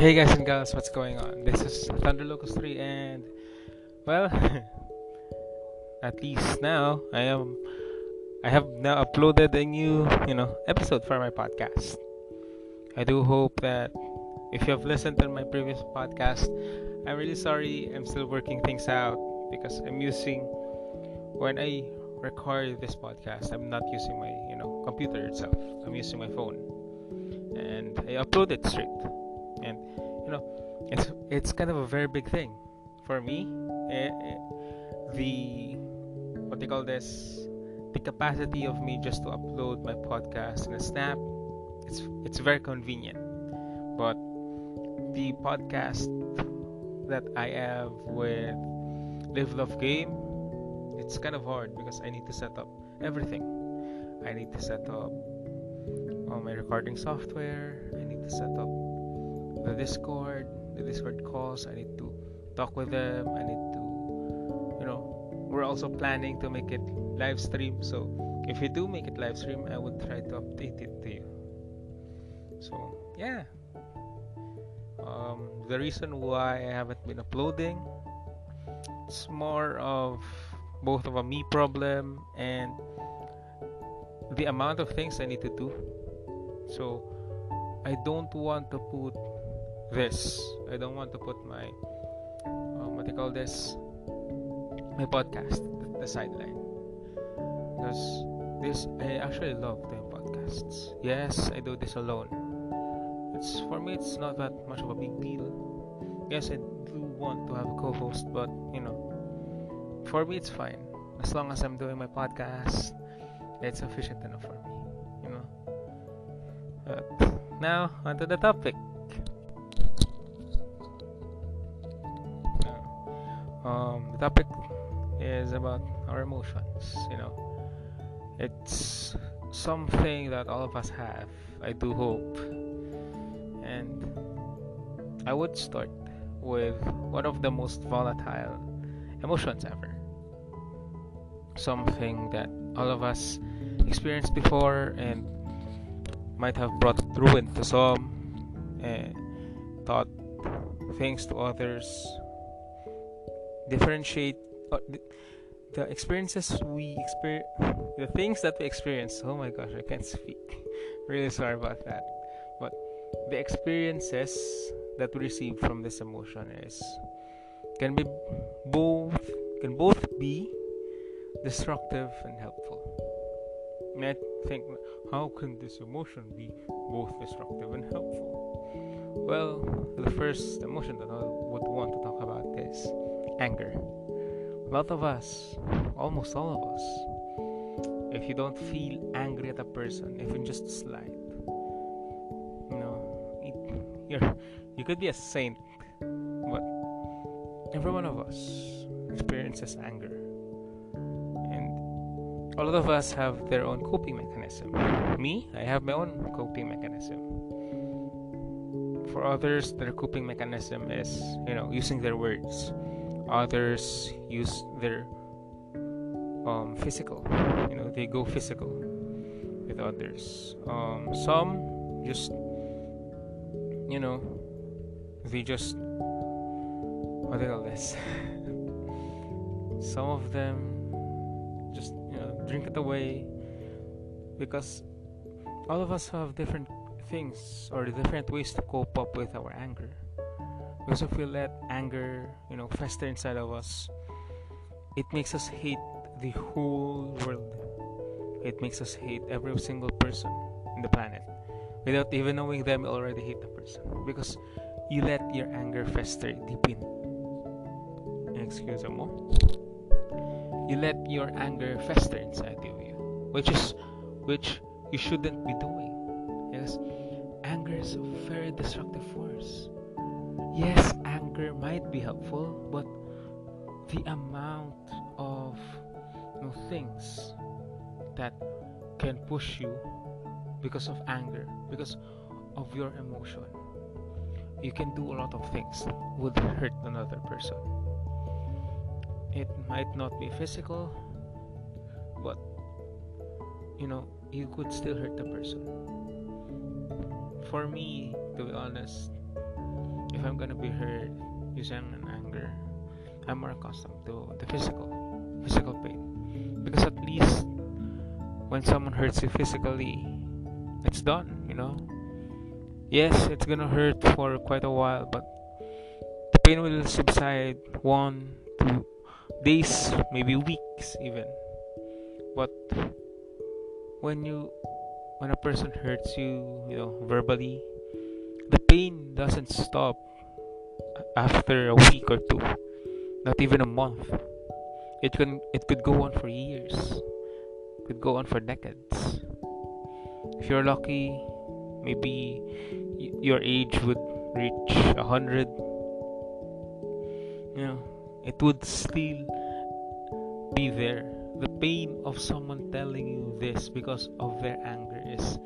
Hey guys and girls, what's going on? This is Thunder Locust 3 and well at least now I am I have now uploaded a new, you know, episode for my podcast. I do hope that if you have listened to my previous podcast, I'm really sorry I'm still working things out because I'm using when I record this podcast, I'm not using my, you know, computer itself. I'm using my phone. And I upload it straight. And you know, it's it's kind of a very big thing. For me. Eh, eh, the what they call this the capacity of me just to upload my podcast in a snap it's it's very convenient. But the podcast that I have with Live Love Game it's kind of hard because I need to set up everything. I need to set up all my recording software. I need to set up the Discord the Discord calls. I need to talk with them. I need to you know we're also planning to make it live stream. So if we do make it live stream i would try to update it to you. So yeah. Um, the reason why i haven't been uploading it's more of both of a me problem and the amount of things i need to do. So i don't want to put this i don't want to put my um, what do you call this my podcast, the sideline, because this I actually love doing podcasts. Yes, I do this alone. It's for me, it's not that much of a big deal. Yes, I do want to have a co-host, but you know, for me, it's fine as long as I'm doing my podcast. It's sufficient enough for me, you know. But now onto the topic. Topic is about our emotions. You know, it's something that all of us have. I do hope, and I would start with one of the most volatile emotions ever. Something that all of us experienced before and might have brought ruin to some, eh, and taught things to others. Differentiate uh, the experiences we experience, the things that we experience. Oh my gosh, I can't speak. really sorry about that. But the experiences that we receive from this emotion is can be both can both be destructive and helpful. And I think, how can this emotion be both destructive and helpful? Well, the first emotion that I would want to talk about is anger a lot of us, almost all of us, if you don't feel angry at a person, even just slight, you know, you're you could be a saint, but every one of us experiences anger, and a lot of us have their own coping mechanism. Me, I have my own coping mechanism. For others, their coping mechanism is, you know, using their words others use their um, physical you know they go physical with others. Um, some just you know they just what do call this? Some of them just you know drink it away because all of us have different things or different ways to cope up with our anger because also feel that anger, you know, fester inside of us, it makes us hate the whole world. It makes us hate every single person in the planet. Without even knowing them, already hate the person. Because you let your anger fester deep in. Excuse me. You let your anger fester inside of you. Which is which you shouldn't be doing. Yes. Anger is a very destructive force yes, anger might be helpful, but the amount of you know, things that can push you because of anger, because of your emotion, you can do a lot of things would hurt another person. It might not be physical, but you know, you could still hurt the person. For me, to be honest, if I'm gonna be hurt using an anger, I'm more accustomed to the physical, physical pain, because at least when someone hurts you physically, it's done. You know. Yes, it's gonna hurt for quite a while, but the pain will subside one, two days, maybe weeks even. But when you when a person hurts you, you know, verbally, the pain doesn't stop after a week or two, not even a month. It can it could go on for years, it could go on for decades. If you're lucky, maybe y- your age would reach a hundred. You know, it would still be there the pain of someone telling you this because of their anger is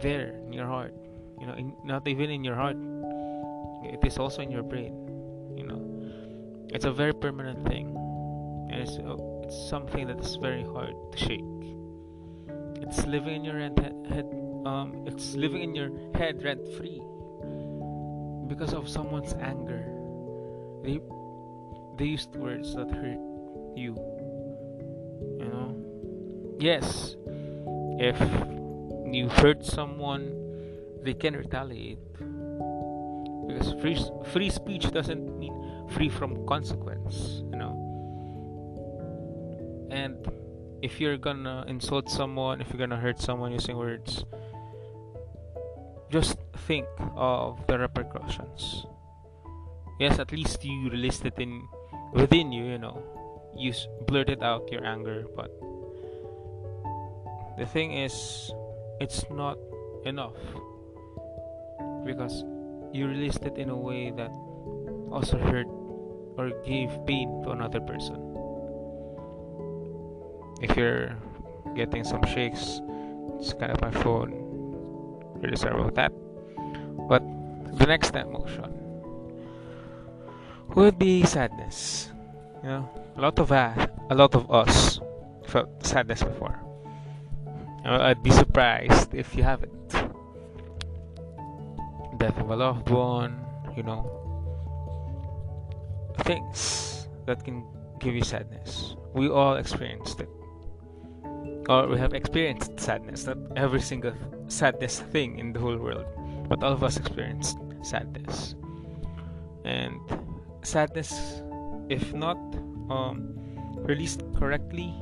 there in your heart you know in, not even in your heart it is also in your brain you know. It's a very permanent thing. And it's, uh, it's something that is very hard to shake. It's living in your head, head um it's living in your head rent free because of someone's anger. They they used words that hurt you you know. Yes, if you hurt someone, they can retaliate. Because free free speech doesn't mean free from consequence, you know. And if you're gonna insult someone, if you're gonna hurt someone using words, just think of the repercussions. Yes, at least you released it in within you, you know. You blurted out your anger, but the thing is it's not enough because you released it in a way that also hurt or gave pain to another person. If you're getting some shakes it's kind of my phone really sorry about that but the next emotion would be sadness. You know a lot of uh, a lot of us felt sadness before. I'd be surprised if you haven't. Death of a loved one, you know. Things that can give you sadness. We all experienced it. Or we have experienced sadness. Not every single saddest thing in the whole world. But all of us experienced sadness. And sadness, if not um, released correctly,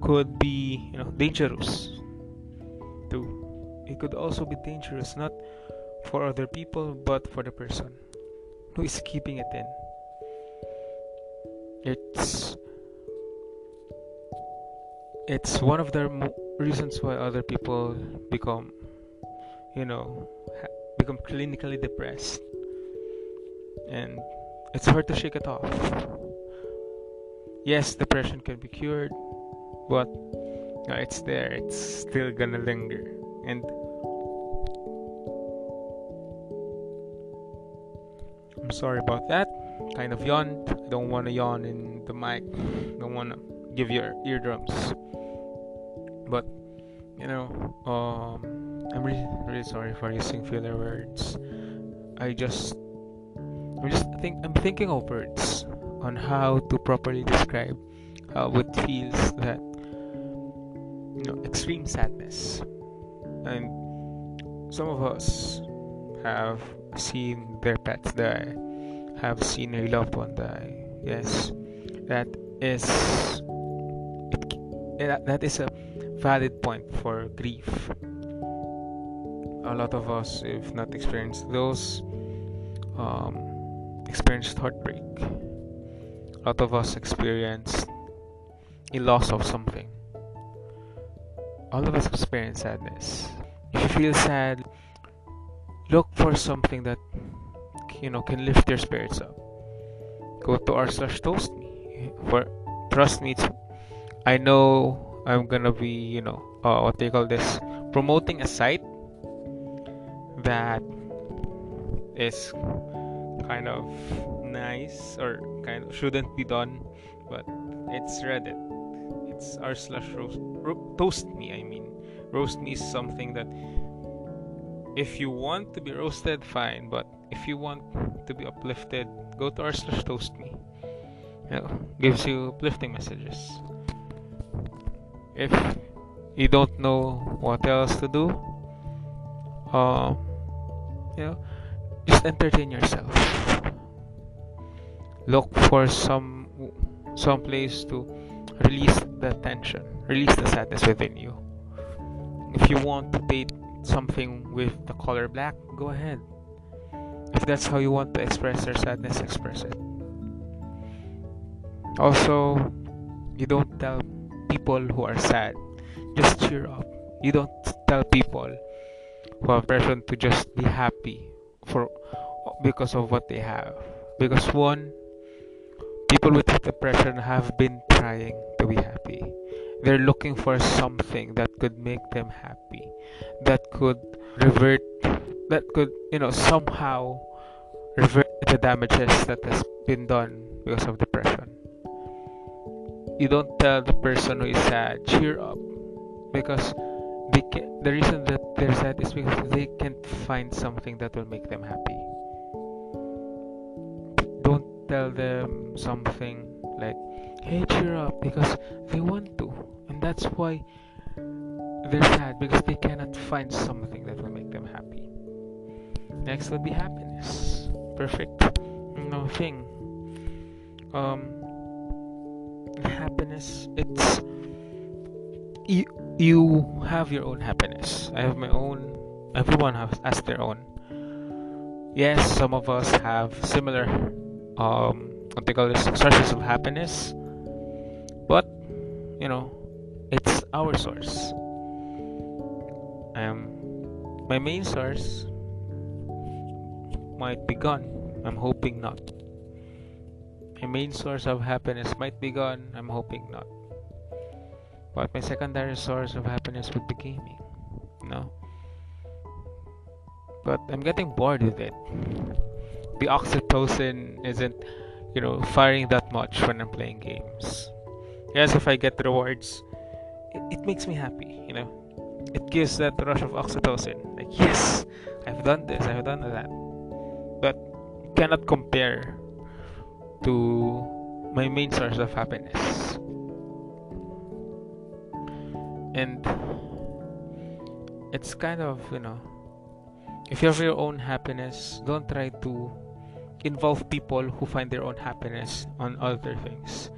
could be you know dangerous too it could also be dangerous not for other people but for the person who is keeping it in. It's it's one of the reasons why other people become you know become clinically depressed. And it's hard to shake it off. Yes depression can be cured but it's there. It's still gonna linger and I'm sorry about that. Kind of yawned I don't want to yawn in the mic. Don't want to give your eardrums. But you know um I'm really really sorry for using filler words. I just I'm just think I'm thinking of words on how to properly describe how it feels that you know extreme sadness and some of us have seen their pets die have seen a loved one die. Yes that is that is a valid point for grief. A lot of us if not experienced those um, experienced heartbreak. A lot of us experienced a loss of something all of us experience sadness. If you feel sad, look for something that you know can lift your spirits up. Go to r slash toast me. For trust me, I know I'm gonna be you know uh, what they call this promoting a site that is kind of nice or kind of shouldn't be done, but it's Reddit it's r slash roast ro- toast me i mean roast me is something that if you want to be roasted, fine. But if you want to be uplifted, go to r slash toast me. You know, gives you uplifting messages. If you don't know what else to do, um, you know, just entertain yourself. Look for some some place to release the tension, release the sadness within you. If you want to date something with the color black, go ahead. If that's how you want to express your sadness, express it. Also, you don't tell people who are sad, just cheer up. You don't tell people who are depression to just be happy for because of what they have. Because one, people with depression have been trying to be happy. They're looking for something that could make them happy, that could revert, that could, you know, somehow revert the damages that has been done because of depression. You don't tell the person who is sad, cheer up, because they can, the reason that they're sad is because they can't find something that will make them happy. Tell them something like, hey, cheer up, because they want to, and that's why they're sad because they cannot find something that will make them happy. Next would be happiness. Perfect. No thing. Um, happiness. It's you. You have your own happiness. I have my own. Everyone has, has their own. Yes, some of us have similar um what they call this sources of happiness, but you know, it's our source. Um, my main source might be gone. I'm hoping not. My main source of happiness might be gone. I'm hoping not. But my secondary source of happiness would be gaming. You know? But I'm getting bored with it. The oxytocin isn't, you know, firing that much when I'm playing games. Yes, if I get rewards, it, it makes me happy, you know? It gives that rush of oxytocin. Like, yes, I've done this, I've done that. But cannot compare to my main source of happiness. And it's kind of, you know, if you have your own happiness, don't try to involve people who find their own happiness on other things.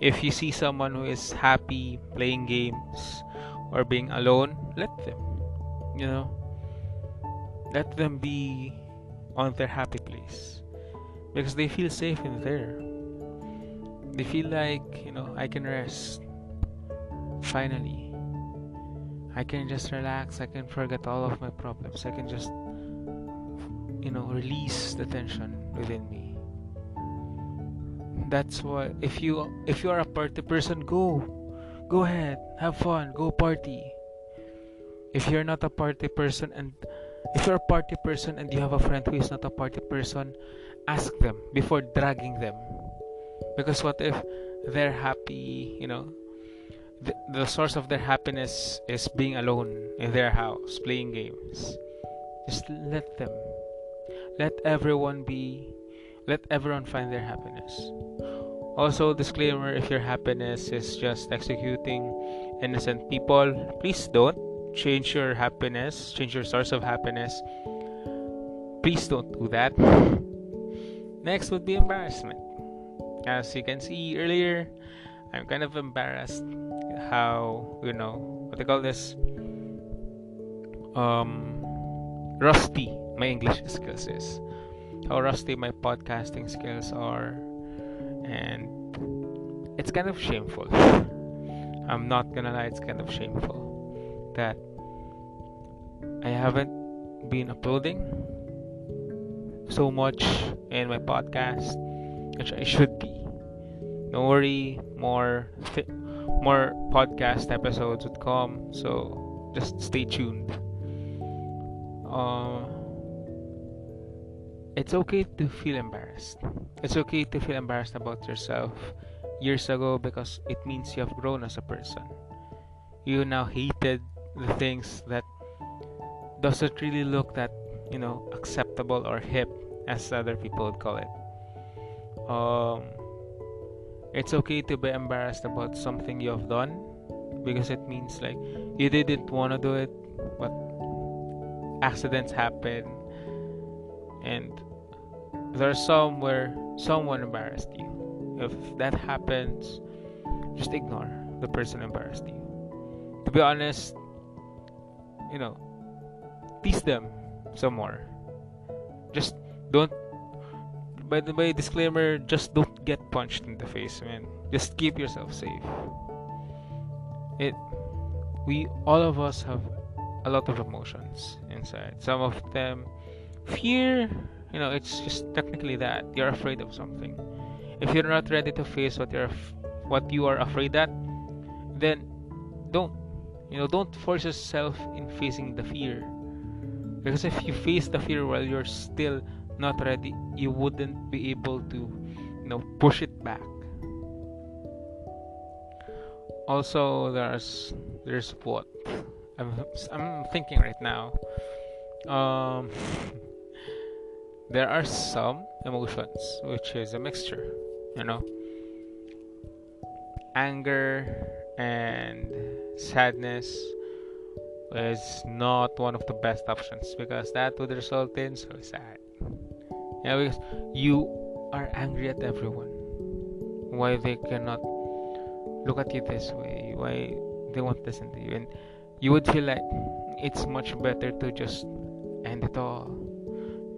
If you see someone who is happy playing games or being alone, let them. You know, let them be on their happy place because they feel safe in there. They feel like, you know, I can rest. Finally. I can just relax. I can forget all of my problems. I can just, you know, release the tension within me. That's why if you if you are a party person, go, go ahead, have fun, go party. If you're not a party person and if you're a party person and you have a friend who is not a party person, ask them before dragging them. Because what if they're happy, you know, the, the source of their happiness is being alone in their house playing games just let them let everyone be let everyone find their happiness. Also disclaimer if your happiness is just executing innocent people please don't change your happiness change your source of happiness. Please don't do that. Next would be embarrassment. As you can see earlier i'm kind of embarrassed how you know what they call this um rusty. My english skills is how rusty my podcasting skills are and it's kind of shameful. I'm not gonna lie it's kind of shameful that i haven't been uploading so much in my podcast which i should be. Don't worry more th- more podcast episodes would come so just stay tuned uh, it's okay to feel embarrassed. It's okay to feel embarrassed about yourself years ago because it means you have grown as a person. You now hated the things that does it really look that you know acceptable or hip as other people would call it. Um it's okay to be embarrassed about something you have done because it means like you didn't want to do it but accidents happen and there's some where someone embarrassed you. If that happens just ignore the person embarrassed you. To be honest you know tease them some more. Just don't by the way disclaimer just don't get punched in the face man. Just keep yourself safe. It we all of us have a lot of emotions inside. Some of them fear you know it's just technically that you're afraid of something. If you're not ready to face what you're what you are afraid at then don't you know don't force yourself in facing the fear. Because if you face the fear while you're still not ready you wouldn't be able to you know push it back. Also there's there's what I'm, I'm thinking right now. Um there are some emotions which is a mixture you know. Anger and sadness is not one of the best options because that would result in suicide. Yeah because you are angry at everyone. Why they cannot look at you this way? Why they won't listen to you? And you would feel like it's much better to just end it all.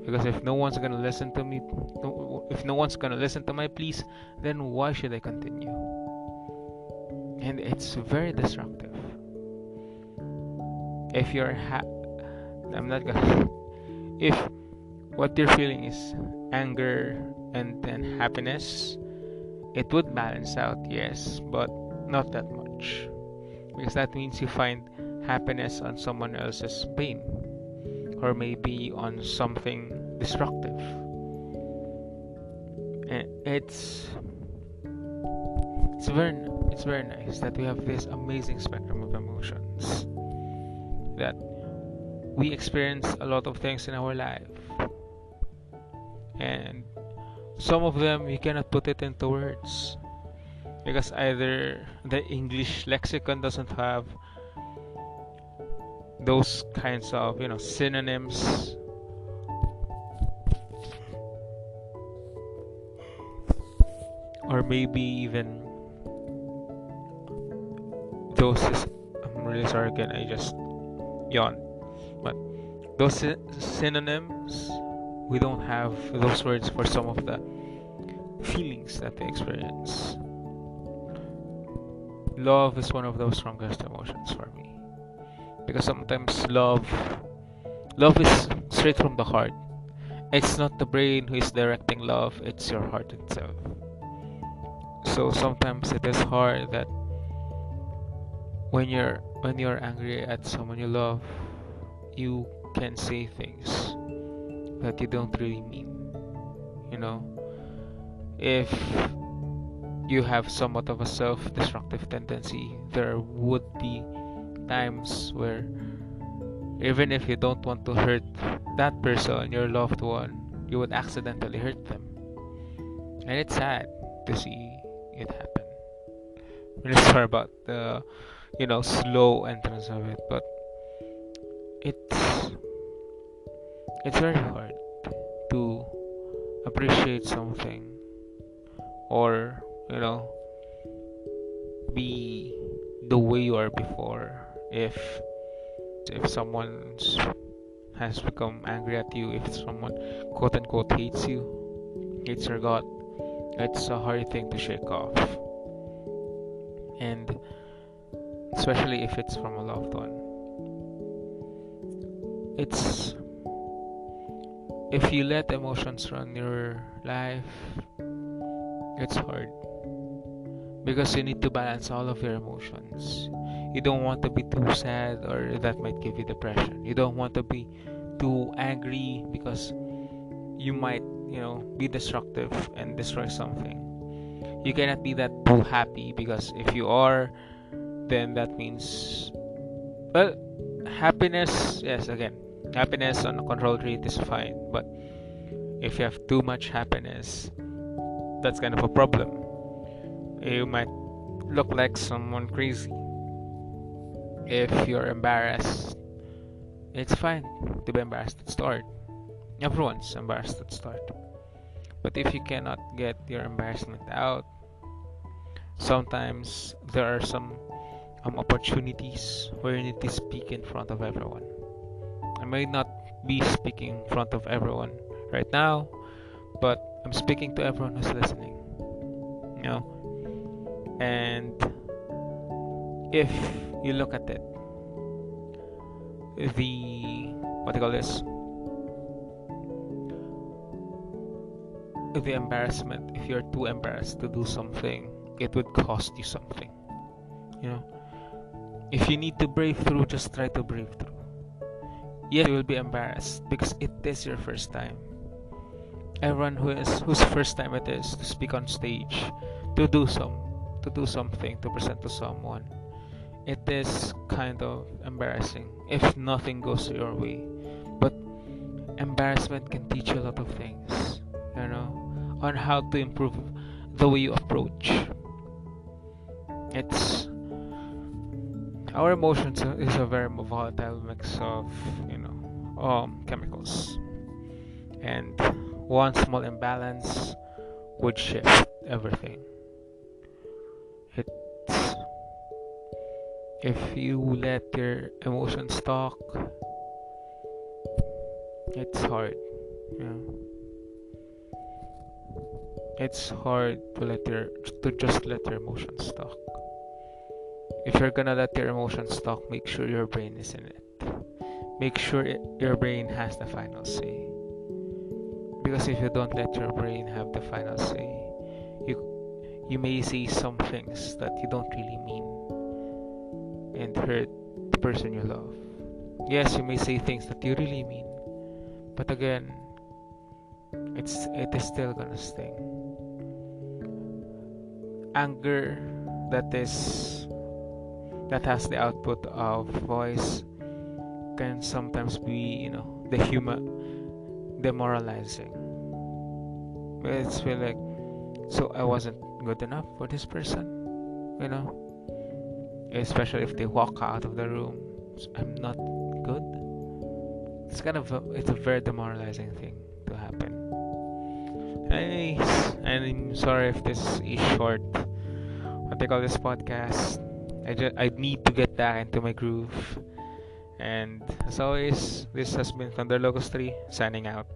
Because if no one's gonna listen to me if no one's gonna listen to my pleas then why should i continue? And it's very destructive if you're ha- i'm not gonna if what you're feeling is anger and then happiness it would balance out yes but not that much. Because that means you find happiness on someone else's pain or maybe on something destructive. It's it's very it's very nice that we have this amazing spectrum of emotions that we experience a lot of things in our life and some of them we cannot put it into words because either the english lexicon doesn't have those kinds of you know synonyms. Or maybe even those I'm really sorry again I just yawn but those synonyms we don't have those words for some of the feelings that they experience. Love is one of those strongest emotions for me because sometimes love love is straight from the heart. It's not the brain who is directing love it's your heart itself. So sometimes it is hard that when you're when you're angry at someone you love you can say things that you don't really mean you know? If you have somewhat of a self-destructive tendency there would be times where even if you don't want to hurt that person, your loved one, you would accidentally hurt them. And it's sad to see it happen. Really sorry about the, you know, slow entrance of it, but it's it's very hard to appreciate something or you know be the way you are before if if someone has become angry at you if someone quote unquote hates you hates your god it's a hard thing to shake off. And especially if it's from a loved one. It's if you let emotions run your life it's hard. Because you need to balance all of your emotions you don't want to be too sad or that might give you depression you don't want to be too angry because you might you know be destructive and destroy something you cannot be that too happy because if you are then that means well happiness yes again happiness on a control rate is fine, but if you have too much happiness, that's kind of a problem. You might look like someone crazy. If you're embarrassed, it's fine to be embarrassed at start. Everyone's embarrassed at start. But if you cannot get your embarrassment out, sometimes there are some um, opportunities where you need to speak in front of everyone. I may not be speaking in front of everyone right now, but I'm speaking to everyone who's listening. You know? And if you look at it, the what do you call this? The embarrassment, if you're too embarrassed to do something, it would cost you something. You know? If you need to brave through, just try to brave through. Yes, you will be embarrassed because it is your first time. Everyone who is whose first time it is to speak on stage, to do some, to do something, to present to someone, it is kind of embarrassing if nothing goes your way. But embarrassment can teach you a lot of things, you know, on how to improve the way you approach. It's our emotions is a very volatile mix of you know um, chemicals and one small imbalance would shift everything if you let your emotions talk it's hard know it's hard to let your to just let your emotions talk if you're gonna let your emotions talk, make sure your brain is in it. Make sure it, your brain has the final say. Because if you don't let your brain have the final say, you you may say some things that you don't really mean and hurt the person you love. Yes, you may say things that you really mean, but again, it's it is still gonna sting. Anger that is that has the output of voice can sometimes be you know the human demoralizing it's feel like so i wasn't good enough for this person you know especially if they walk out of the room i'm not good it's kind of a, it's a very demoralizing thing to happen anyways i'm sorry if this is short what they call this podcast I just I need to get back into my groove. And as always, this has been Thunder Locust 3 signing out.